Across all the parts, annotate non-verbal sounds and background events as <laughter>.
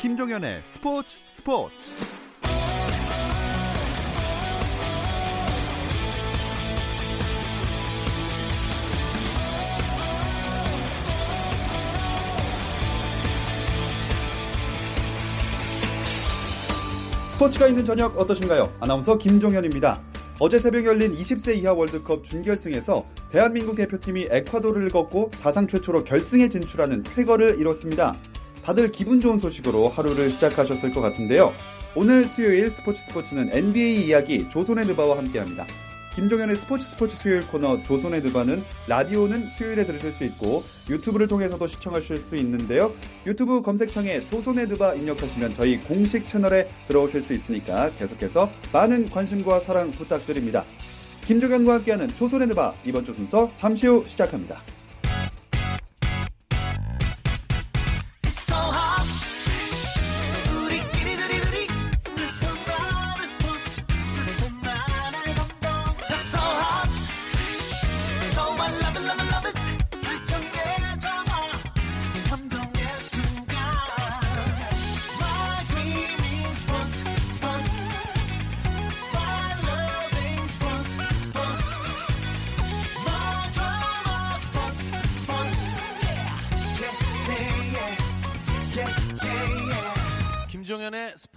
김종현의 스포츠 스포츠 스포츠가 있는 저녁 어떠신가요? 아나운서 김종현입니다. 어제 새벽 열린 20세 이하 월드컵 준결승에서 대한민국 대표팀이 에콰도르를 꺾고 사상 최초로 결승에 진출하는 쾌거를 이뤘습니다. 다들 기분 좋은 소식으로 하루를 시작하셨을 것 같은데요. 오늘 수요일 스포츠 스포츠는 NBA 이야기 조선의 느바와 함께합니다. 김종현의 스포츠 스포츠 수요일 코너 조선의 드바는 라디오는 수요일에 들으실 수 있고 유튜브를 통해서도 시청하실 수 있는데요. 유튜브 검색창에 조선의 드바 입력하시면 저희 공식 채널에 들어오실 수 있으니까 계속해서 많은 관심과 사랑 부탁드립니다. 김종현과 함께하는 조선의 드바 이번 주 순서 잠시 후 시작합니다.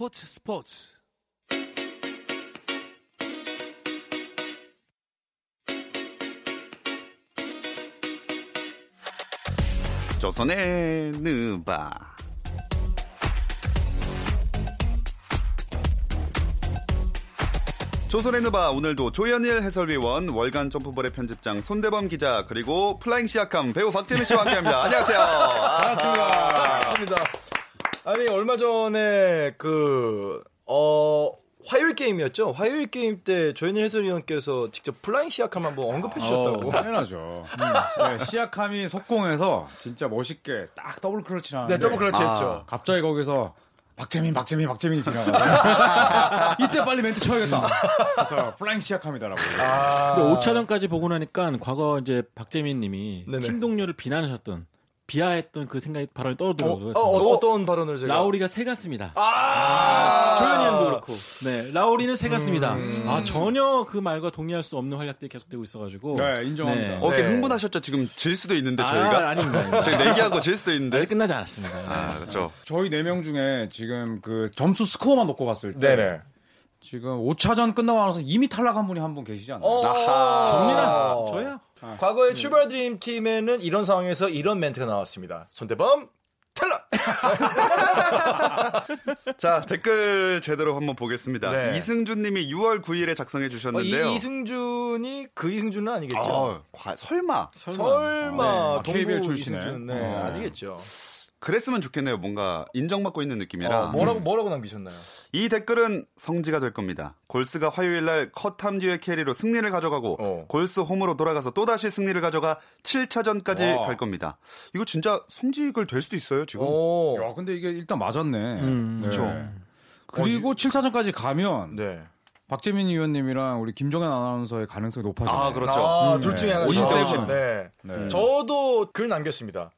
스포츠 스포츠. 조선의 느바 조선의 느바 오늘도 조현일 해설위원 월간 점프볼의 편집장 손대범 기자 그리고 flying 시아캄 배우 박재민 씨와 함께합니다. 안녕하세요. 반갑습니다. 반갑습니다. 아니 얼마 전에 그 어. 화요일 게임이었죠. 화요일 게임 때 조현일 해설위원께서 직접 flying 시아캄 한번 언급해 주셨다고. 어, 당연하죠. <laughs> 음. 네, 시아캄이 속공해서 진짜 멋있게 딱 더블 클러치 나는데 네, 더블 클러치 아. 했죠. 갑자기 거기서 박재민, 박재민, 박재민이 지나가. <laughs> 이때 빨리 멘트 쳐야겠다. 그래서 flying 시아캄이다라고. 아. 근데 5차전까지 보고 나니까 과거 이제 박재민 님이 네네. 팀 동료를 비난하셨던 비하했던 그 생각이 발언이 어, 떠오르더라고요. 어, 어, 떤 발언을 제가 라우리가 새 같습니다. 아, 조현일 형도 그렇고. 네, 라우리는 새 같습니다. 음. 아, 전혀 그 말과 동의할 수 없는 활약들이 계속되고 있어가지고. 네, 인정합니다. 네. 어, 꽤 네. 흥분하셨죠? 지금 질 수도 있는데 아, 저희가 아닙니다. 아닙니다. 저희 내기하고 질 수도 있는데 아직 끝나지 않았습니다. 아 그렇죠. 저희 네 명 중에 지금 그 점수 스코어만 놓고 봤을 때. 네네. 지금 5차전 끝나고 나서 이미 탈락한 분이 한 분 계시지 않나요? 어. 어. 저야. 과거의 출발 드림 팀에는 이런 상황에서 이런 멘트가 나왔습니다. 손대범 탈락. <laughs> 자 댓글 제대로 한번 보겠습니다. 네. 이승준님이 6월 9일에 작성해 어, 주셨는데요. 이 이승준이 그 이승준은 아니겠죠? 아, 과- 설마 설마 네. 동부 KBL. 이승준 네, 어. 아니겠죠. 그랬으면 좋겠네요. 뭔가 인정받고 있는 느낌이라. 어, 뭐라고 뭐라고 남기셨나요? 이 댓글은 성지가 될 겁니다. 골스가 화요일 날 컷함 뒤의 캐리로 승리를 가져가고 어. 골스 홈으로 돌아가서 또 다시 승리를 가져가 7차전까지 와. 갈 겁니다. 이거 진짜 성직을 될 수도 있어요, 지금. 오. 야, 근데 이게 일단 맞았네. 음, 네. 그쵸. 그리고 7차전까지 가면 네. 박재민 의원님이랑 우리 김종현 아나운서의 가능성이 높아져요. 아, 그렇죠. 아, 음, 둘 중에 네. 하나. 57. 네. 네. 저도 글 남겼습니다.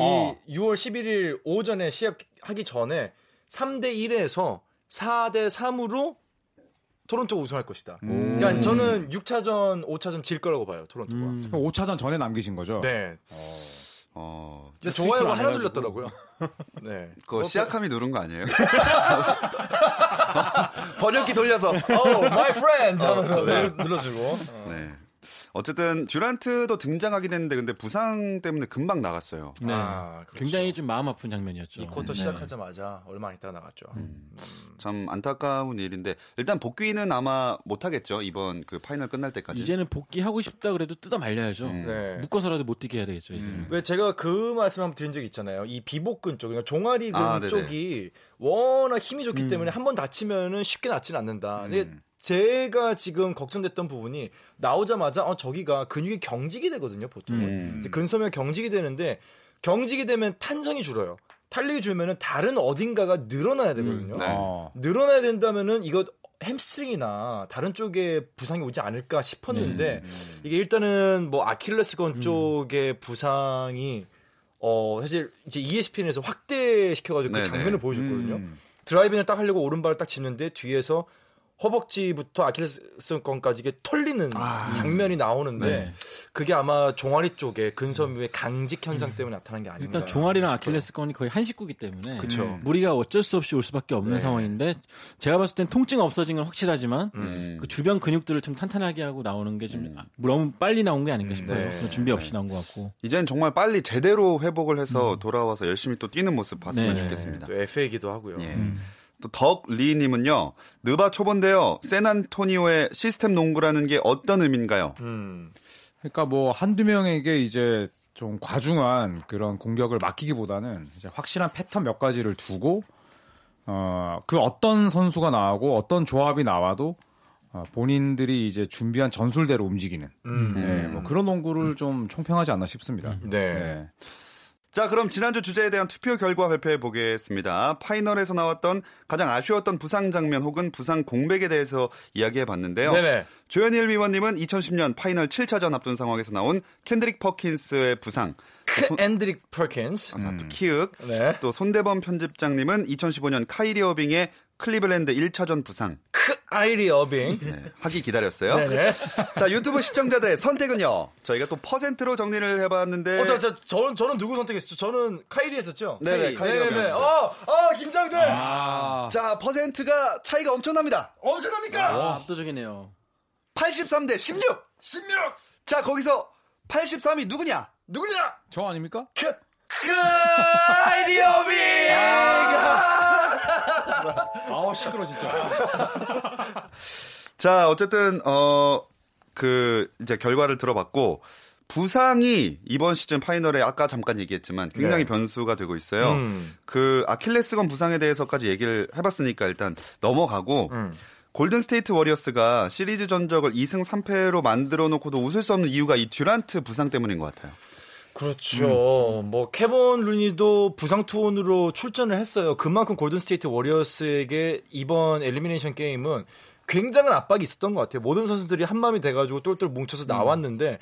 어. 이 6월 11일 오전에 시합하기 전에 3대 1에서 4대 3으로 토론토 우승할 것이다. 음. 그러니까 저는 6차전, 5차전 질 거라고 봐요, 토론토가. 음. 5차전 전에 남기신 거죠? 네. 어, 근데 좋아요가 하나 해가지고. 눌렀더라고요. <laughs> 네. 그거 시아캄이 누른 거 아니에요? 어, <laughs> 번역기 돌려서. Oh, my friend! 하면서 눌- 눌러주고. 어. 네. 어쨌든 듀란트도 등장하긴 했는데 근데 부상 때문에 금방 나갔어요. 네. 아, 그렇죠. 굉장히 좀 마음 아픈 장면이었죠. 이 쿼터 네. 시작하자마자 얼마 안 있다가 나갔죠. 참 안타까운 일인데 일단 복귀는 아마 못 하겠죠. 이번 그 final 끝날 때까지. 이제는 복귀하고 싶다 그래도 뜯어 말려야죠. 음. 네. 묶어서라도 못 뛰게 해야 되겠죠. 이제는. 왜 제가 그 말씀 한번 드린 적이 있잖아요. 이 비복근 쪽, 그러니까 종아리 근 아, 네네. 쪽이 워낙 힘이 좋기 음. 때문에 한 번 다치면은 쉽게 낫지는 않는다. 근데 제가 지금 걱정됐던 부분이 나오자마자 어 저기가 근육이 경직이 되거든요, 보통. 음. 근소면 경직이 되는데 경직이 되면 탄성이 줄어요. 탄력이 줄면은 다른 어딘가가 늘어나야 되거든요. 네. 어. 늘어나야 된다면은 이거 햄스트링이나 다른 쪽에 부상이 오지 않을까 싶었는데 이게 일단은 뭐 아킬레스건 쪽의 부상이 어 사실 이제 ESPN에서 확대시켜가지고 그 네네. 장면을 보여줬거든요. 음. 드라이빙을 딱 하려고 오른발을 딱 짚는데 뒤에서 허벅지부터 아킬레스건까지 이게 털리는 장면이 나오는데 네. 그게 아마 종아리 쪽에 근섬유의 강직 현상 때문에 나타난 게 아닌가. 일단 종아리랑 아킬레스건이 거의 한 식구기 때문에 그쵸. 무리가 어쩔 수 없이 올 수밖에 없는 네. 상황인데 제가 봤을 땐 통증 없어진 건 확실하지만 음. 그 주변 근육들을 좀 탄탄하게 하고 나오는 게좀 너무 빨리 나온 게 아닌가 싶어요. 네. 준비 없이 나온 것 같고. 이제는 정말 빨리 제대로 회복을 해서 돌아와서 열심히 또 뛰는 모습 봤으면 네. 좋겠습니다. 또 FA이기도 하고요. 예. 또 덕리님은요, 느바 초본데요, 샌안토니오의 시스템 농구라는 게 어떤 의미인가요? 음. 그러니까 뭐 한두 명에게 이제 좀 과중한 그런 공격을 맡기기보다는 이제 확실한 패턴 몇 가지를 두고 어, 그 어떤 선수가 나오고 어떤 조합이 나와도 어, 본인들이 이제 준비한 전술대로 움직이는 음. 네, 뭐 그런 농구를 좀 총평하지 않나 싶습니다. 네. 네. 자, 그럼 지난주 주제에 대한 투표 결과 발표해 보겠습니다. final에서 나왔던 가장 아쉬웠던 부상 장면 혹은 부상 공백에 대해서 이야기해 봤는데요. 네네. 조현일 위원님은 2010년 final 7차전 앞둔 상황에서 나온 켄드릭 퍼킨스의 부상, 크 앤드릭 퍼킨스. 아, 또 키읔, 네. 또 손대범 편집장님은 2015년 카이리 어빙의 클리블랜드 1차전 부상 크 아이리 어빙. 네, 하기 기다렸어요. 네네. 자 유튜브 시청자들의 선택은요. 저희가 또 퍼센트로 정리를 해봤는데 어, 저, 저, 저는, 저는 누구 선택했죠? 저는 카이리 했었죠? 네네, 카이리 네네. 했어요. 어, 어, 긴장돼! 아, 자 퍼센트가 차이가 엄청납니다. 엄청납니까? 와, 압도적이네요. 83대 16. 16! 자 거기서 83이 누구냐? 누구냐? 저 아닙니까? 크, 카이리 어빙! 아 우 시끄러 진짜. <laughs> 자 어쨌든 어 그 이제 결과를 들어봤고 부상이 이번 시즌 final에 아까 잠깐 얘기했지만 굉장히 네. 변수가 되고 있어요. 음. 그 아킬레스건 부상에 대해서까지 얘기를 해봤으니까 일단 넘어가고 음. 골든 스테이트 워리어스가 시리즈 전적을 2승 3패로 만들어 놓고도 웃을 수 없는 이유가 이 듀란트 부상 때문인 것 같아요. 그렇죠. 뭐 케본 루니도 부상 투혼으로 출전을 했어요. 그만큼 골든 스테이트 워리어스에게 이번 elimination 게임은 굉장한 압박이 있었던 것 같아요. 모든 선수들이 한 마음이 돼가지고 똘똘 뭉쳐서 나왔는데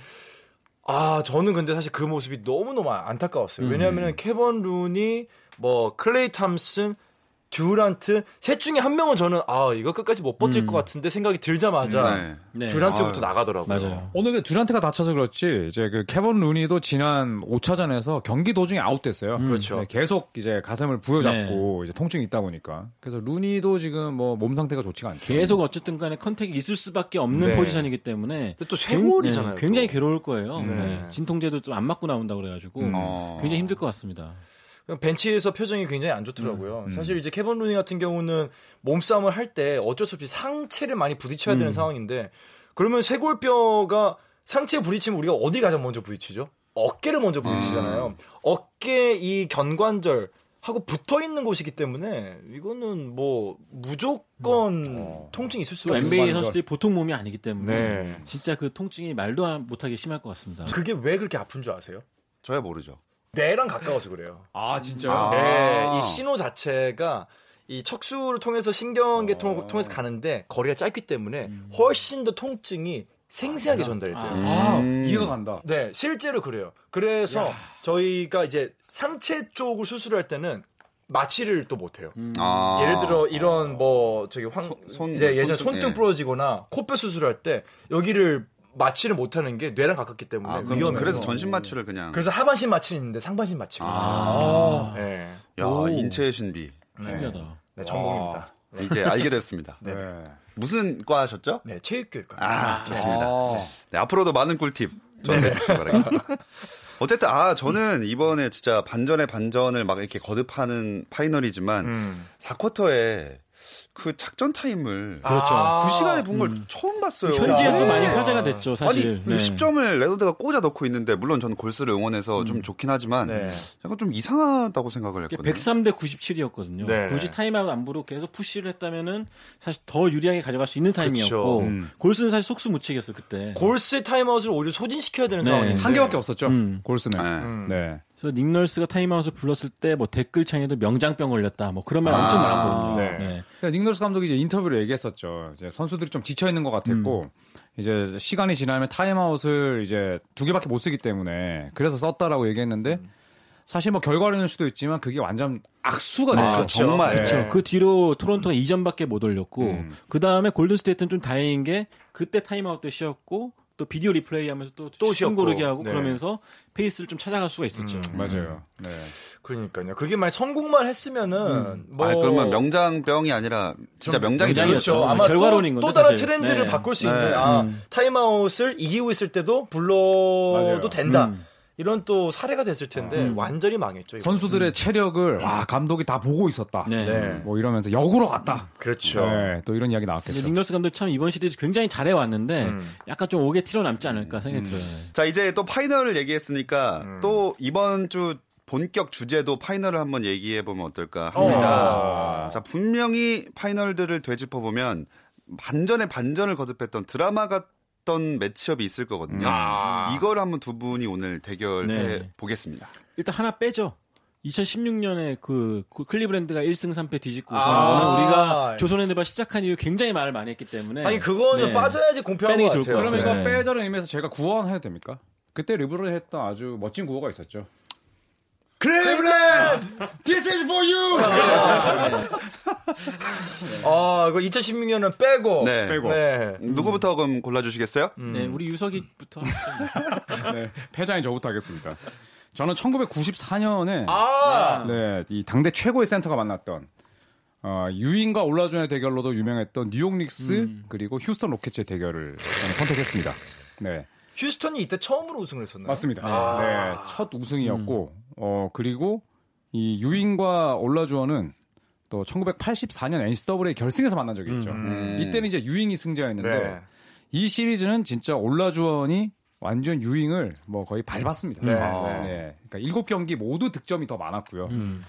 아 저는 근데 사실 그 모습이 너무 너무 안타까웠어요. 왜냐하면 케본 루니, 뭐 클레이 탐슨, 듀란트 셋 중에 한 명은 저는 아 이거 끝까지 못 버틸 것 같은데 생각이 들자마자 네. 네. 듀란트부터 아유. 나가더라고요. 맞아요. 오늘 그 듀란트가 다쳐서 그렇지 이제 그 케본 루니도 지난 5차전에서 경기 도중에 아웃됐어요. 그렇죠. 네, 계속 이제 가슴을 부여잡고 이제 통증이 있다 보니까 그래서 루니도 지금 뭐 몸 상태가 좋지가 않죠. 계속 어쨌든 간에 컨택이 있을 수밖에 없는 네. 포지션이기 때문에 근데 또 쇄골이잖아요, 굉- 네, 굉장히 또. 괴로울 거예요. 네. 네. 진통제도 좀 안 맞고 나온다 그래가지고 어. 굉장히 힘들 것 같습니다. 벤치에서 표정이 굉장히 안 좋더라고요. 사실 이제 케본 루니 같은 경우는 몸싸움을 할 때 어쩔 수 없이 상체를 많이 부딪혀야 되는 상황인데 그러면 쇄골뼈가 상체에 부딪히면 우리가 어디 가장 먼저 부딪히죠? 어깨를 먼저 부딪히잖아요. 어깨 이 견관절 하고 붙어 있는 곳이기 때문에 이거는 뭐 무조건 통증이 있을 또 수가 있는 NBA 거죠. 선수들이 보통 몸이 아니기 때문에 네. 진짜 그 통증이 말도 안- 못하게 심할 것 같습니다. 그게 왜 그렇게 아픈 줄 아세요? 저야 모르죠. 뇌랑 가까워서 그래요. 아 진짜요? 아. 네, 이 신호 자체가 이 척수를 통해서 신경계통을 통해서 가는데 거리가 짧기 때문에 훨씬 더 통증이 생생하게 전달이 돼요. 아, 음. 이해가 간다. 네, 실제로 그래요. 그래서 저희가 이제 상체 쪽을 수술할 때는 마취를 또 못해요. 아. 예를 들어 이런 뭐 저기 황 손- 네, 예전 손등, 손등 예. 부러지거나 코뼈 수술할 때 여기를 마취를 못하는 게 뇌랑 가깝기 때문에 아, 그럼 위험해요. 그래서 전신 마취를 그냥. 그래서 하반신 마취는 있는데 상반신 마취가 아. 있어요. 네. 야 인체의 신비. 신기하다. 네, 전공입니다. 이제 알게 됐습니다. 네. 무슨 과 하셨죠? 네, 체육교육과. 아, 좋습니다. 아, 네, 앞으로도 많은 꿀팁 전해 주시기 바라겠습니다. 어쨌든 아 저는 이번에 진짜 반전의 반전을 막 이렇게 거듭하는 final이지만 음. 4쿼터에 그 작전 타임을 그렇죠. 아. 그 시간에 부른 걸 처음 봤어요. 현지에서 네. 많이 화제가 됐죠, 사실. 아니 네. 10점을 레너드가 꽂아 넣고 있는데 물론 저는 골스를 응원해서 좀 좋긴 하지만 네. 약간 좀 이상하다고 생각을 했거든요. 103대 97이었거든요. 네. 굳이 타임아웃 안 부르고 계속 push를 했다면은 사실 더 유리하게 가져갈 수 있는 타임이었고 그쵸. 골스는 사실 속수무책이었어 그때. 골스 타임아웃을 오히려 소진시켜야 되는 네. 상황인데 한 개밖에 없었죠. 음. 골스는. 네. 네. 그래서 닉 널스가 타임아웃을 불렀을 때 뭐 댓글창에도 명장병 걸렸다 뭐 그런 말 엄청 아, 많았거든요. 네. 네. 그러니까 닉 널스 감독이 이제 인터뷰를 얘기했었죠. 이제 선수들이 좀 지쳐 있는 것 같았고 이제 시간이 지나면 타임아웃을 이제 두 개밖에 못 쓰기 때문에 그래서 썼다라고 얘기했는데 사실 뭐 결과론일 수도 있지만 그게 완전 악수가 됐죠. 아, 정말. 네. 그렇죠. 그 뒤로 토론토가 2점밖에 못 올렸고 음. 그 다음에 골든 스테이트는 좀 다행인 게 그때 타임아웃도 쉬었고 또 비디오 리플레이 하면서 또 또 시간 쉬었고. 고르게 하고 네. 그러면서 페이스를 좀 찾아갈 수가 있었죠. 맞아요. 네. 그러니까요. 그게 만약 성공만 했으면은 뭐 아, 그러면 명장병이 아니라 진짜 명장이. 명장이었죠. 그렇죠. 음, 아마 결과론인 또, 또 건데, 다른 사실. 트렌드를 네. 바꿀 수 네. 있는 아 음. 타임아웃을 이기고 있을 때도 불러도 맞아요. 된다. 음. 이런 또 사례가 됐을 텐데 완전히 망했죠. 이거. 선수들의 체력을 와 감독이 다 보고 있었다. 네. 네. 뭐 이러면서 역으로 갔다. 그렇죠. 네, 또 이런 이야기 나왔겠죠. 닉널스 감독 참 이번 시리즈 굉장히 잘해 왔는데 음. 약간 좀 오게 티로 남지 않을까 생각이 들어요. 자, 이제 또 파이널을 얘기했으니까 음. 또 이번 주 본격 주제도 파이널을 한번 얘기해 보면 어떨까 합니다. 자, 분명히 파이널들을 되짚어 보면 반전에 반전을 거듭했던 드라마 같던 매치업이 있을 거거든요. 이걸 한번 두 분이 오늘 대결해 네. 보겠습니다. 일단 하나 빼죠. 2016년에 그, 그 클리브랜드가 1승 3패 뒤집고 아. 우리가 조선 핸드바 시작한 이후 굉장히 말을 많이 했기 때문에 아니 그거는 네. 빠져야지 공평한 것게 같아요. 그러면 같아요. 이거 네. 빼자는 의미에서 제가 구원해도 됩니까? 그때 리브를 했던 아주 멋진 구호가 있었죠. This is for you. 아, 그 2016년은 빼고. 네. 빼고. 네. 누구부터 그럼 골라주시겠어요? 네, 우리 유석이부터 네, 패자인 저부터 하겠습니다. 저는 1994년에 아, 네, 이 당대 최고의 센터가 만났던 어, 유인과 올라준의 대결로도 유명했던 뉴욕 닉스 그리고 휴스턴 로켓츠의 대결을 선택했습니다. 네, 휴스턴이 이때 처음으로 우승을 했었나요? 맞습니다. 네, 첫 우승이었고 어 그리고 이 유잉과 올라주원은 또 1984년 NCAA 결승에서 만난 적이 있죠. 이때는 이제 유잉이 승자였는데 네. 이 시리즈는 진짜 올라주원이 완전 유잉을 뭐 거의 밟았습니다. 네, 네. 그러니까 일곱 경기 모두 득점이 더 많았고요. 음.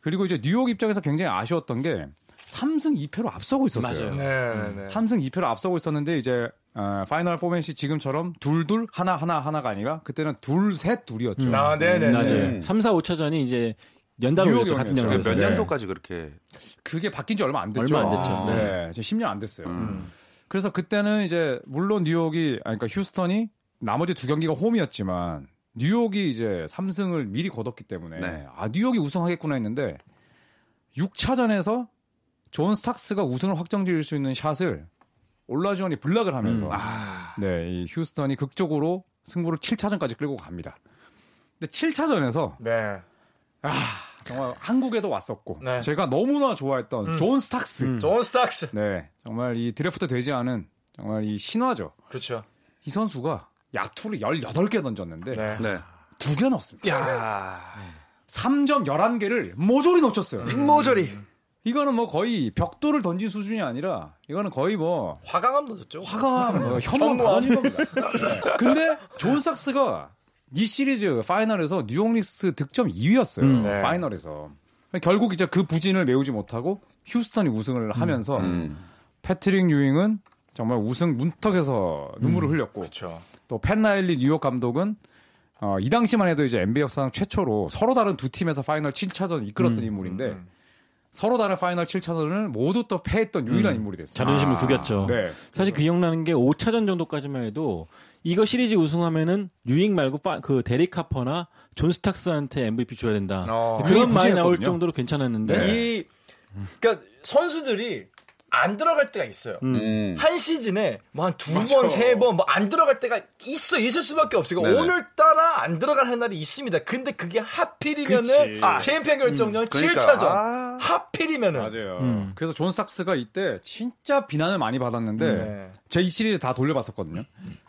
그리고 이제 뉴욕 입장에서 굉장히 아쉬웠던 게 3승 2패로 앞서고 있었어요. 맞아요. 네, 네. 3승 2패로 앞서고 있었는데 이제 어, final 포맷이 지금처럼 둘둘 하나 하나 하나가 아니라 그때는 둘 셋 둘이었죠. 아, 네네. 맞아요. 음. 3, 4, 5차전이 이제 열렸죠. 같은 열렸죠. 몇. 네. 년도까지 그렇게 그게 바뀐 지 얼마 안 됐죠. 얼마 안 됐죠. 네, 지금 10년 안 됐어요. 그래서 그때는 이제 물론 뉴욕이 아니 그러니까 휴스턴이 나머지 두 경기가 홈이었지만 뉴욕이 이제 3승을 미리 거뒀기 때문에 네. 아 뉴욕이 우승하겠구나 했는데 6차전에서 존 스탁스가 우승을 확정지을 수 있는 shot을 올라주원이 block을 하면서 네, 이 휴스턴이 극적으로 승부를 7차전까지 끌고 갑니다. 근데 7차전에서 네. 정말 한국에도 왔었고 네. 제가 너무나 좋아했던 존 스탁스 존 스탁스. 네, 정말 이 드래프트 되지 않은 정말 이 신화죠. 그렇죠. 이 선수가 야투를 18개 던졌는데 네. 네. 두개 넣었습니다. 야 3점 11개를 모조리 놓쳤어요. 모조리. 이거는 뭐 거의 벽돌을 던진 수준이 아니라 이거는 거의 뭐 화강암 넣었죠. 화가 뭐 현무암 다 던진 겁니다. 네. 근데 존 스탁스가 이 시리즈 파이널에서 뉴욕 닉스 득점 2위였어요. 네. 파이널에서. 결국 이제 그 부진을 메우지 못하고 휴스턴이 우승을 하면서 음. 패트릭 유잉은 정말 우승 문턱에서 눈물을 흘렸고 그렇죠. 또 팻 라일리 뉴욕 감독은 어, 이 당시만 해도 이제 NBA 역사상 최초로 서로 다른 두 팀에서 파이널 7차전 이끌었던 인물인데 서로 다른 파이널 7차전을 모두 또 패했던 유일한 인물이 됐어요. 자존심을 구겼죠. 네. 사실 기억나는 게 5차전 정도까지만 해도 이거 시리즈 우승하면은 유잉 말고 파- 그 데릭 하퍼나 존 스탁스한테 MVP 줘야 된다. 어. 그런 말이 나올. 정도로 괜찮았는데 이 그러니까 선수들이 안 들어갈 때가 있어요. 음. 한 시즌에 뭐 한 두 번, 세 번 뭐 안 들어갈 때가 있어 있을 수밖에 없어요. 그러니까. 오늘따라 안 들어갈 날이 있습니다. 근데 그게 하필이면은. 아, 챔피언 결정전 그러니까. 7차전 아. 하필이면은 맞아요. 음. 그래서 존 스탁스가 이때 진짜 비난을 많이 받았는데 네. 제가 이 시리즈 다 돌려봤었거든요.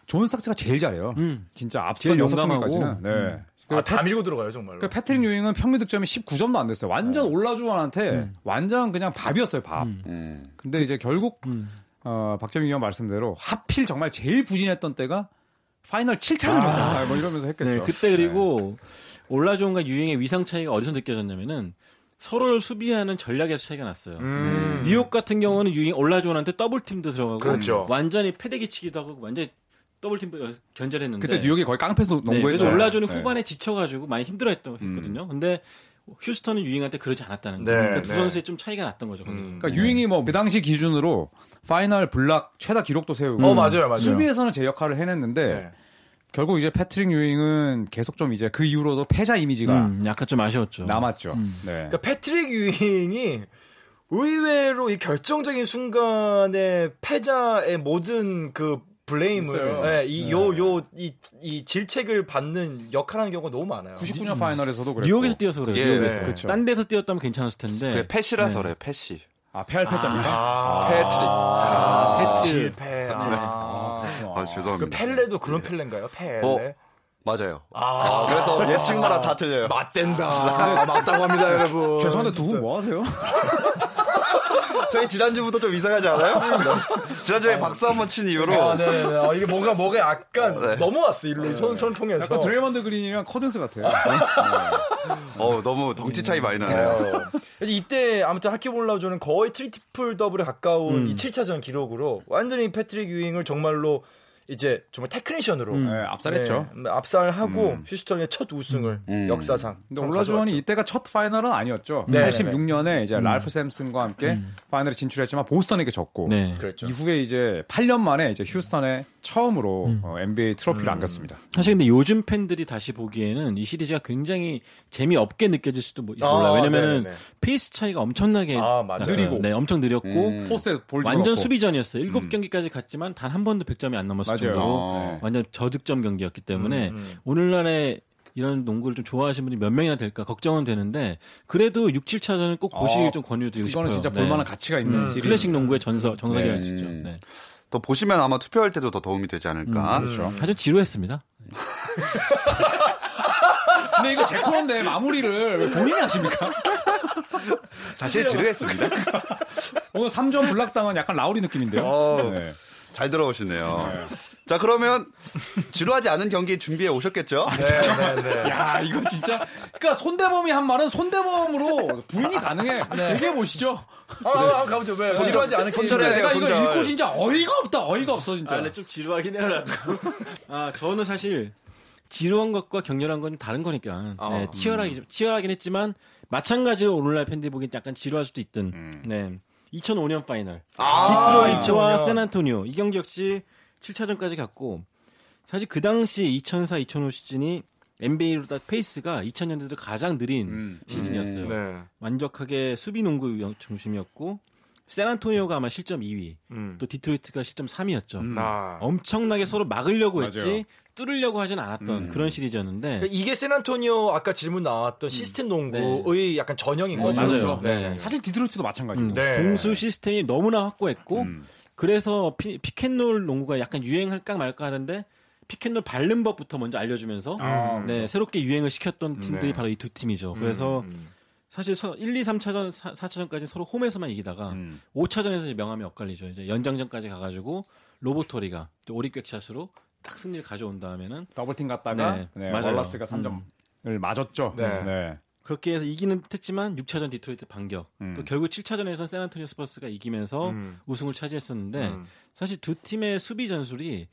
존 스탁스가 제일 잘해요. 음. 진짜 앞선 용감하고. 경기까지는. 네. 아, 다 밀고 들어가요 정말로. 그 패트릭 유잉은 평균 득점이 19점도 안 됐어요. 완전 올라주원한테 완전 그냥 밥이었어요, 밥. 음. 근데 이제 결국 어, 박재민 위원 말씀대로 하필 정말 제일 부진했던 때가 파이널 7차전이었다. 뭐 이러면서 했겠죠. 네, 그때 그리고 올라주원과 유잉의 위상 차이가 어디서 느껴졌냐면은 서로를 수비하는 전략에서 차이가 났어요. 음. 뉴욕 같은 경우는 유잉 올라주원한테 double team도 들어가고 그렇죠. 완전히 패대기 치기도 하고 완전히 double team 견제했는데 그때 뉴욕이 거의 깡패도 네, 농구했죠. 그래서 올라주원이 네. 후반에 지쳐가지고 많이 힘들어했던 했거든요. 근데 휴스턴은 유잉한테 그러지 않았다는 네, 거예요. 그러니까 두 네. 선수의 좀 차이가 났던 거죠. 거기서. 그러니까 유잉이 뭐 그 당시 기준으로 파이널 블락 최다 기록도 세우고 어, 맞아요, 맞아요. 수비에서는 제 역할을 해냈는데 네. 결국 이제 패트릭 유잉은 계속 좀 이제 그 이후로도 패자 이미지가 음, 약간 좀 아쉬웠죠. 남았죠. 네. 그러니까 패트릭 유잉이 의외로 이 결정적인 순간에 패자의 모든 그 blame을 있어요. 예, 이요요이 이 질책을 받는 역할하는 경우가 너무 많아요. 99년 파이널에서도 그랬고. 뉴욕에서 뛰어서 그래요. 예, 뉴욕에서. 네. 그렇죠. 딴 데서 뛰었다면 괜찮았을 텐데. 그래, 패씨라서 그래요, 패씨. 아, 패할 패자입니까? 아, 패트릭. 아, 패트. 실패. 아. 아, 그 죄송합니다. 펠레도 그런 펠레인가요? 펠레. 어, 맞아요. 아, 그래서 예측마다 다 틀려요. 맞댄다. 아, <laughs> 맞다고 합니다, 여러분. 죄송한데 두 분 뭐 하세요? <laughs> 저희 지난주부터 좀 이상하지 않아요? <laughs> 지난주에 박수 한번 친 이후로 아, 네 네. 아, 이게 뭔가, 뭐가 약간 네. 넘어왔어, 일로 손, 손 통해서. 약간 드레이먼드 그린이랑 커즌스 같아요. 어, 너무 덩치 차이 많이 나네요. 어. 그래서 이때 아무튼 하킴 올라주원은 거의 트리플 더블에 가까운 음. 이 7차전 기록으로 완전히 패트릭 유잉을 정말로 이제 정말 테크니션으로 음. 네, 압살했죠. 네, 압살하고 휴스턴의 첫 우승을 음. 역사상. 근데 올라주원이 이때가 첫 파이널은 아니었죠. 네, 86년에 이제 랄프 샘슨과 함께 파이널에 진출했지만 보스턴에게 졌고 네. 그랬죠. 이후에 이제 8년 만에 이제 휴스턴에 처음으로 어, NBA 트로피를 안겼습니다. 사실 근데 요즘 팬들이 다시 보기에는 이 시리즈가 굉장히 재미없게 느껴질 수도 뭐- 아, 몰라요. 왜냐면은 네네네. 페이스 차이가 엄청나게 아. 느리고. 네, 엄청 느렸고 음. 포스트에 볼 완전. 수비전이었어요. 일곱 경기까지 갔지만 단 한 번도 100점이 안 넘었을 맞아요. 정도로 어. 완전 저득점 경기였기 때문에 음, 음. 오늘날에 이런 농구를 좀 좋아하시는 분이 몇 명이나 될까 걱정은 되는데 그래도 6, 7차전은 꼭 보시길 어, 좀 권유드리고 싶어요. 이거는 진짜 네. 볼만한 가치가 있는 음, 시리즈. 클래식 농구의 전서 정석이 네. 랄수 있죠. 음. 네. 또 보시면 아마 투표할 때도 더 도움이 되지 않을까. 그렇죠. 사실 지루했습니다. <laughs> 근데 이거 제 코너인데 마무리를 왜 본인이 하십니까? 사실 지루했습니다. <laughs> 오늘 3점 블락당은 약간 라우리 느낌인데요. 어. 네. 잘 들어오시네요. 자, 그러면 지루하지 않은 경기 준비해 오셨겠죠? 네, 네, 네. 야, 이거 진짜. 그러니까 손대범이 한 말은 손대범으로 부인이 가능해. 네. 얘기해 보시죠. 아, 아, 아, 가보죠. 왜? 지루하지 않은 손절해야 진짜 내가 이거 손절. 읽고 진짜 어이가 없다. 어이가 없어 진짜. 아, 근데 좀 지루하긴 해요, 나도. 아, 저는 사실 지루한 것과 격렬한 건 다른 거니까. 아, 네, 치열하기, 치열하긴 했지만 마찬가지로 오늘날 팬들이 보기엔 약간 지루할 수도 있든. 네. 2005년 파이널. 아, 디트로이트와 2005년. 샌안토니오. 이 경기 역시 7차전까지 갔고 사실 그 당시 2004, 2005 시즌이 NBA로 딱 페이스가 2000년대도 가장 느린 음. 시즌이었어요. 네. 완벽하게 수비 농구 중심이었고 샌안토니오가 아마 실점 2위, 음. 또 디트로이트가 실점 3위였죠. 아. 엄청나게 서로 막으려고 맞아요. 했지 뚫으려고 하진 않았던 그런 시리즈였는데 그러니까 이게 샌안토니오 아까 질문 나왔던 시스템 농구의 약간 전형인 거죠. 맞아요. 그렇죠? 네. 사실 디트로이트도 마찬가지고. 음, 네. 공수 시스템이 너무나 확고했고 음. 그래서 피, pick and roll 농구가 약간 유행할까 말까 하는데 픽앤롤 밟는 법부터 먼저 알려주면서 아, 네, 새롭게 유행을 시켰던 팀들이 네. 바로 이 두 팀이죠. 그래서 음. 사실 서 1, 2, 3차전, 4, 4차전까지 서로 홈에서만 이기다가 음. 5차전에서 이제 명암이 엇갈리죠. 이제 연장전까지 가가지고 로보토리가 또 오리백샷으로 딱 승리를 가져온 다음에는 double team 갔다가 네, 네. 월라스가 3점을 맞았죠. 네. 그렇게 해서 이기는 듯했지만 6차전 디트로이트 반격. 음. 또 결국 7차전에선 샌안토니오 스퍼스가 이기면서 음. 우승을 차지했었는데 음. 사실 두 팀의 수비 전술이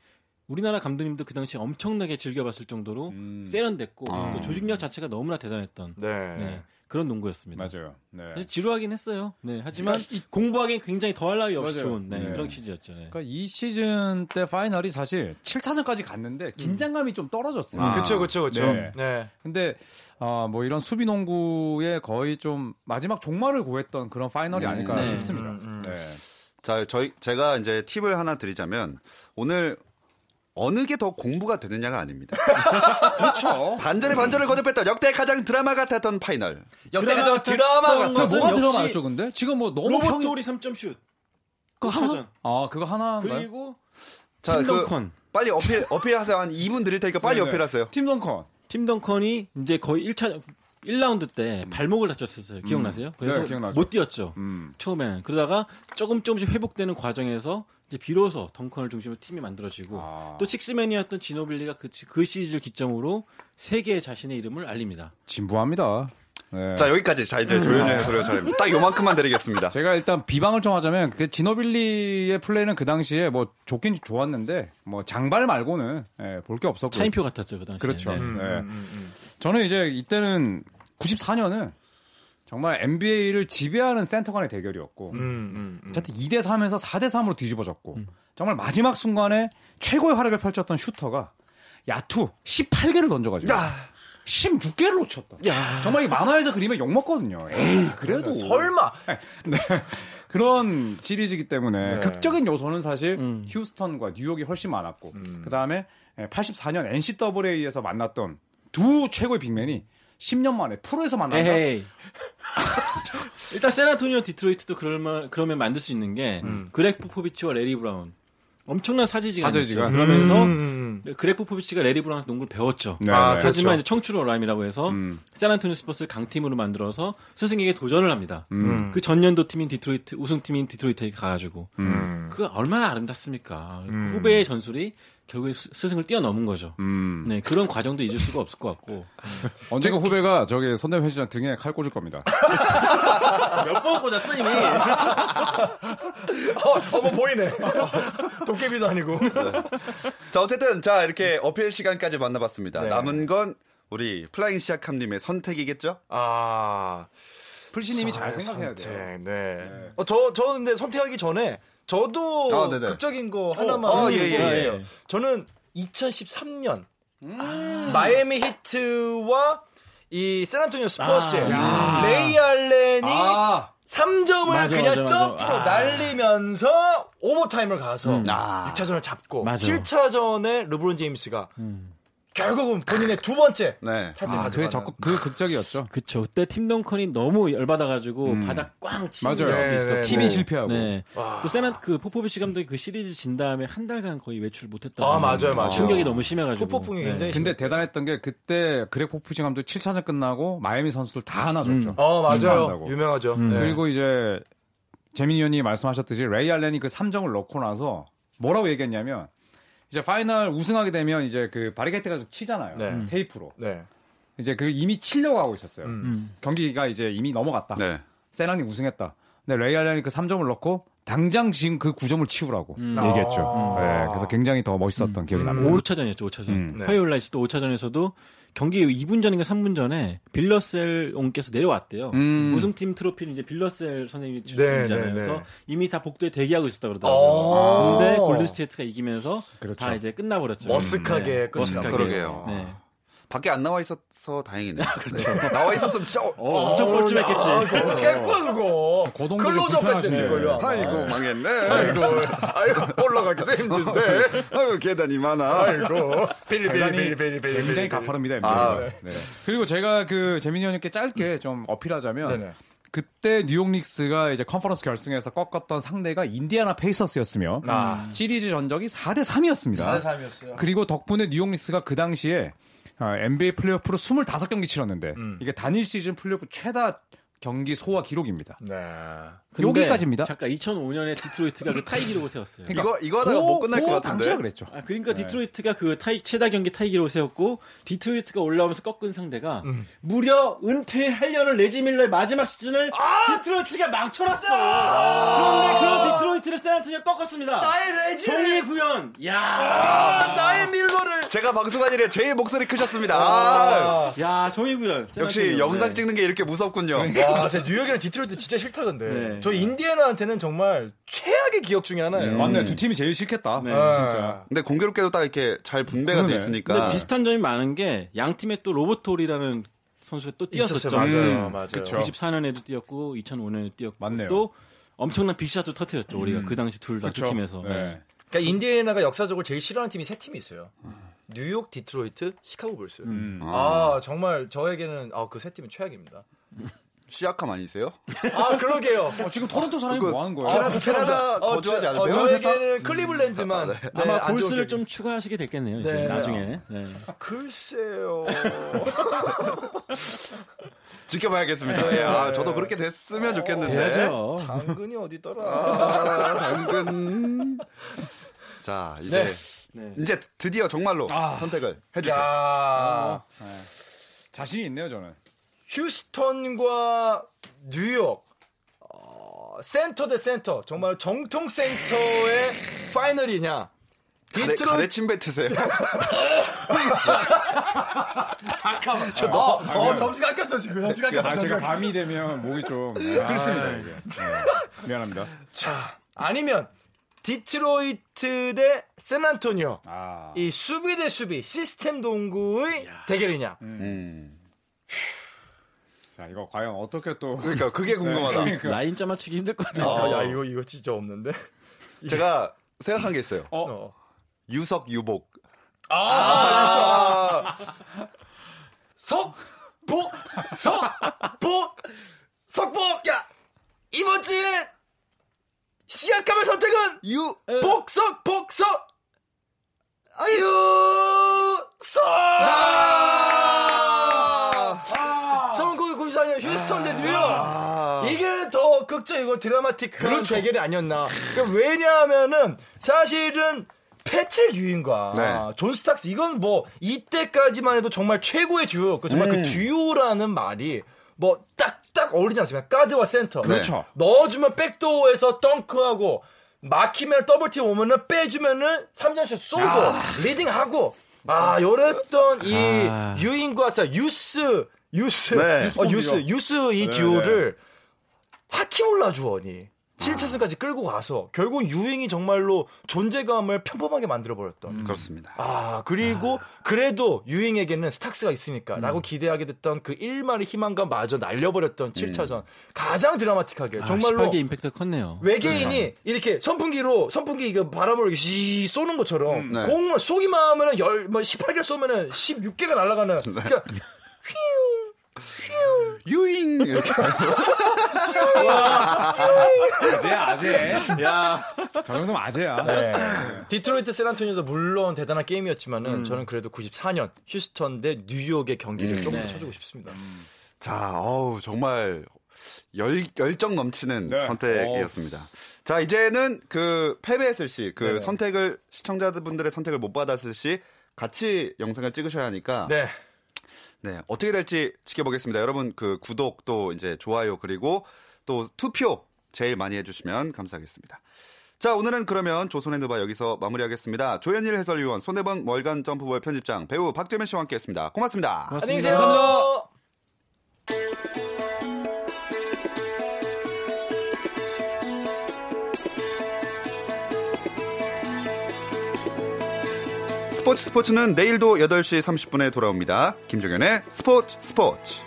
우리나라 감독님도 그 당시 엄청나게 즐겨봤을 정도로 음. 세련됐고 아. 또 조직력 자체가 너무나 대단했던 네. 네, 그런 농구였습니다. 맞아요. 네. 사실 지루하긴 했어요. 네, 하지만 공부하기엔 굉장히 더할 나위 없이 맞아요. 좋은 네, 네. 그런 시즌이었죠. 네. 그러니까 이 시즌 때 파이널이 사실 7차전까지 갔는데 긴장감이 좀 떨어졌어요. 아. 그렇죠, 그렇죠, 그렇죠. 네. 네. 근데 어, 뭐 이런 수비 농구에 거의 좀 마지막 종말을 고했던 그런 파이널이 음. 아닐까 네. 싶습니다. 음, 음. 네. 자, 저희 제가 이제 팁을 하나 드리자면 오늘 어느 게 더 공부가 되느냐가 아닙니다. <laughs> 그렇죠. 반전에 반전을 거듭했던 역대 가장 드라마 같았던 파이널. 역대 가장 드라마 드라마 것은 뭐가 역시 드라마였죠, 근데? 지금 뭐 너무 평이... 로버트 오리 3점 슛. 그거 하나? 하나? 아, 그거 하나인가요? 그리고 자, 팀그 덩컨. 빨리 어필 어필하세요. 한 2분 드릴 테니까 빨리 네, 네. 어필하세요. 팀 덩컨. 팀 덩컨이 이제 거의 1차 1라운드 때 발목을 다쳤었어요. 기억나세요? 그래서 네, 기억나죠. 못 뛰었죠. 음. 처음에는 그러다가 조금 조금씩 회복되는 과정에서 이제 비로소 덩컨을 중심으로 팀이 만들어지고 아. 또 식스맨이었던 지노빌리가 그, 그 시리즈를 기점으로 세계에 자신의 이름을 알립니다. 진부합니다. 네. 자, 여기까지. 자, 이제 조현진의 소리가 차례입니다. 딱 요만큼만 드리겠습니다. 제가 일단 비방을 좀 하자면 그 지노빌리의 플레이는 그 당시에 뭐 좋긴 좋았는데 뭐 장발 말고는 예, 볼게 없었고 차인표 같았죠 그 당시에. 그렇죠. 네. 네. 저는 이제 이때는 94년은 정말 NBA를 지배하는 센터 간의 대결이었고 음, 음, 음. 어쨌든 2대 3에서 4대 3으로 뒤집어졌고 정말 마지막 순간에 최고의 활약을 펼쳤던 슈터가 야투 18개를 던져가지고 16개를 놓쳤다. 정말 이 만화에서 그리면 욕 먹거든요. 에이 그래도 설마. 네. 그런 시리즈이기 때문에 극적인 요소는 사실 휴스턴과 뉴욕이 훨씬 많았고 그 다음에 84년 NCAA에서 만났던 두 최고의 big man이 10년 만에 프로에서 만난다. 에헤이. <laughs> 일단 샌안토니오 디트로이트도 그럴만, 그러면 만들 수 있는 게 그렉 포포비치와 래리 브라운 엄청난 사제지간 사제지간. 그러면서 음. 그렉 포포비치가 래리 브라운한테 농구를 배웠죠. 네, 아, 네. 하지만 그렇죠. 이제 청출어람이라고 해서 음. 샌안토니오 스퍼스를 강팀으로 만들어서 스승에게 도전을 합니다. 음. 그 전년도 팀인 디트로이트 우승팀인 디트로이트에게 가가지고 음. 그 얼마나 아름답습니까? 후배의 전술이 결국에 스- 스승을 뛰어넘은 거죠. 음. 네 그런 과정도 잊을 수가 없을 것 같고 언젠가 후배가 저기 손대범 편집장 등에 칼 꽂을 겁니다. <laughs> 몇 번 꽂았어 이미. 어, 어머 보이네. <laughs> 도깨비도 아니고. 자, 어쨌든 자 이렇게 어필 시간까지 만나봤습니다. 네. 남은 건 우리 플라잉 시아캄님의 선택이겠죠? 아. 풀씨님이 잘 생각해야 선택, 돼요. 네. 어, 저, 저 근데 선택하기 전에 저도 아. 극적인 거 하나만 어, 어, 예, 예, 예. 저는 2013년 마이애미 히트와 이 샌안토니오 스퍼스의 아, 레이 알렌이 아, 3점을 맞아, 그냥. 점프로 아. 날리면서 오버타임을 가서 음. 아. 6차전을 잡고 맞아. 7차전에 르브론 제임스가 음. 결국은 본인의 두 번째 <laughs> 네. 타이틀 아, 그게 가져가는 적극 그 극적이었죠. 그쵸. 그때 팀 덩컨이 너무 열받아가지고 음. 바닥 꽝 치는 맞아요. 네. 네, 팀이 실패하고. 네. 와. 또 샌안 그 포포비치 감독이 그 시리즈 진 다음에 한 달간 거의 외출 못했다. 아, 맞아요, 맞아요. 충격이 너무 심해가지고. 후폭풍이 네. 굉장히 근데 대단했던 게 그때 그렉 포포비치 감독 7차전 끝나고 마이애미 선수들 다 안아줬죠. 어 맞아요 축하한다고. 유명하죠 음. 네. 그리고 이제 재민이 의원이 말씀하셨듯이 레이 알렌이 그 3점을 넣고 나서 뭐라고 얘기했냐면 이제 파이널 우승하게 되면 이제 그 바리케이드가 치잖아요. 네. 테이프로. 네. 이제 그 이미 치려고 하고 있었어요. 음. 경기가 이제 이미 넘어갔다. 네. 샌안이 우승했다. 근데 레이 알렌이 그 3점을 넣고 당장 지금 그것 좀 치우라고 음. 얘기했죠. 아. 네, 그래서 굉장히 더 멋있었던 기억이 납니다. 5차전이었죠, 5차전. 음. 네. 화요일 날또 5차전에서도 경기 2분 전인가 3분 전에 빌러셀 온께서 내려왔대요. 음. 우승팀 트로피를 이제 빌러셀 선생님이 네, 주잖아요. 네, 네. 그래서 이미 다 복도에 대기하고 있었다 아. 그러더라고요. 근데 골든스테이트가 이기면서 그렇죠. 다 이제 끝나버렸죠. 머쓱하게 네, 끝나. 머쓱하게. 그러게요. 네. 밖에 안 나와 있어서 다행이네요. 그렇죠. 나와 있었으면 진짜 어, 어, 엄청 뻘쭘했겠지. 아, 그거 어떻게 할 거야 그거 클로즈업까지. 됐을걸요 아마. 아이고 망했네. 아이고 아이고 올라가기도 힘든데 <laughs> 아이고 계단이 많아. 아이고 빌리빌리빌리빌리 굉장히 가파릅니다. 아. 아, 네. 그리고 제가 그 재민이 형님께 짧게 좀 어필하자면 네네. 그때 뉴욕 닉스가 이제 컨퍼런스 결승에서 꺾었던 상대가 인디아나 페이서스였으며 아. 시리즈 전적이 4대 3이었습니다. 4대 3이었어요 그리고 덕분에 뉴욕 닉스가 그 당시에 아, NBA 플레이오프로 25경기 치렀는데 음. 이게 단일 시즌 플레이오프 최다 경기 소화 기록입니다. 네 여기까지입니다. 잠깐 2005년에 디트로이트가 그 타이 기록을 세웠어요. 이거 이거 하다가 못 끝날 것 같은데. 당시라 그랬죠. 아, 그러니까 디트로이트가 그 타이, 최다 경기 타이 기록을 세웠고, 디트로이트가 올라오면서 꺾은 상대가, 무려 은퇴하려는 레지 밀러의 마지막 시즌을 디트로이트가 망쳐놨어! 그런데 그런 디트로이트를 샌안토니오가 꺾었습니다. 나의 레지 정의의 구현! 야 나의 밀러를 제가 방송한 일에 제일 목소리 크셨습니다. 아, 야, 정의 구현. 역시. 영상 네. 찍는 게 이렇게 무섭군요. 와, 제 뉴욕이랑 디트로이트 진짜 싫다 근데. 네. 저 인디애나한테는 정말 최악의 기억 중에 하나예요. 맞네, 두 팀이 제일 싫겠다. 네. 진짜. 근데 공교롭게도 딱 이렇게 잘 분배가 돼 그러네. 있으니까. 근데 비슷한 점이 많은 게, 양 팀에 또 로버트 오리라는 선수가 또 뛰었었죠. 있었어요. 맞아요. 음, 맞아요. 그쵸. 94년에도 뛰었고, 2005년에도 뛰었고, 맞네요. 또 엄청난 big shot도 터트렸죠. 우리가 그 당시 둘 다 두. 팀에서. 네. 그러니까 인디애나가 역사적으로 제일 싫어하는 팀이 세 팀이 있어요. 뉴욕, 디트로이트, 시카고 불스. 음. 아, 정말 저에게는 아, 그 세 팀은 최악입니다. 시약함 아니세요? 아, 그러게요. 어, 지금 토론토 사람이 그거- 뭐 하는 거예요? 캐나다, 캐나다 어, 거주하지 저- 않으세요? 어, 저에게는 클리블랜드만 네, 아마 안 좋은 골스를 좀 추가하시게 됐겠네요. 이제 네. 나중에. 네. 글쎄요. <laughs> 지켜봐야겠습니다. 네. 아, 저도 그렇게 됐으면 좋겠는데. 돼야죠. 당근이 어디더라? 아, 당근. 자, 이제 네. 이제 드디어 정말로 선택을 해주세요. 야, 자신이 있네요, 저는. 휴스턴과 뉴욕. 어, 센터 대 센터. 정말 정통 센터의 파이널이냐? 가래, 디트로이트 가래 침 뱉으세요. <laughs> 잠깐만. 저 너, 어, 점수 깎였어 지금. 점수 깎였어. 아, 제가 깎였어. 밤이 되면 목이 좀 끓습니다, 이게. 네. 미안합니다. 자, 아니면 디트로이트 대 샌안토니오. 아. 이 수비 대 수비 시스템 동구의 대결이냐? 음. 자, 이거 과연 어떻게 또 그러니까 그게 <laughs> 궁금하다. 그러니까. 라인 짜 맞추기 힘들 것 같아요. 아, 야 이거 이거 진짜 없는데. <laughs> 제가 생각한 게 있어요. 어. 유석 유복. 아, 석, 복, 석, 복, 석복. 야, 이번 주에 시약감의 선택은 유 복석, 복석, 유석. 이게 더 극적이고 드라마틱한 대결이 아니었나. 그러니까 왜냐하면은 사실은 패트릭 유인과 네. 존 스탁스 이건 뭐 이때까지만 해도 정말 최고의 듀오였고 정말 그 듀오라는 말이 뭐 딱딱 어울리지 않습니까? 가드와 센터. 그렇죠. 넣어주면 백도어에서 덩크하고 막히면 더블팀 오면은 빼주면은 3점슛 쏘고 리딩하고 아 요랬던 이 아. 유인과 사 유스 유스 네. 어, 유스 유스 이 듀오를 하키몰라 주원이. 7차선까지 끌고 가서 결국 유행이 정말로 존재감을 평범하게 만들어 버렸던. 그렇습니다. 아 그리고 그래도 유잉에게는 스탁스가 있으니까라고 기대하게 됐던 그 1마리 희망감 마저 날려버렸던 7차전. 가장 드라마틱하게. 아, 정말로 18개 임팩트가 컸네요. 외계인이 이렇게 선풍기로 선풍기 이거 바람으로 이렇게 시 쏘는 것처럼 네. 공을 쏘기만 하면은 열 뭐 18개 쏘면은 16개가 날아가는 그러니까 유잉 이렇게 아재야, 아재. 야, 저 정도면 아재야. 네. 디트로이트 샌안토니오도 물론 대단한 게임이었지만은 저는 그래도 94년 휴스턴 대 뉴욕의 경기를 조금 더 네. 쳐주고 싶습니다. 자, 어우, 정말 열, 열정 넘치는 네. 선택이었습니다. 자, 이제는 그 패배했을 시, 그 네네. 선택을, 시청자분들의 선택을 못 받았을 시, 같이 영상을 찍으셔야 하니까. 네. 네, 어떻게 될지 지켜보겠습니다. 여러분, 그 구독 또 이제 좋아요 그리고 또 투표 제일 많이 해주시면 감사하겠습니다. 자, 오늘은 그러면 조선의 누바 여기서 마무리하겠습니다. 조현일 해설위원, 손해번 월간 점프볼 편집장, 배우 박재민 씨와 함께 했습니다. 고맙습니다. 안녕히 계세요. 스포츠 스포츠는 내일도 8시 30분에 돌아옵니다. 김종현의 스포츠 스포츠.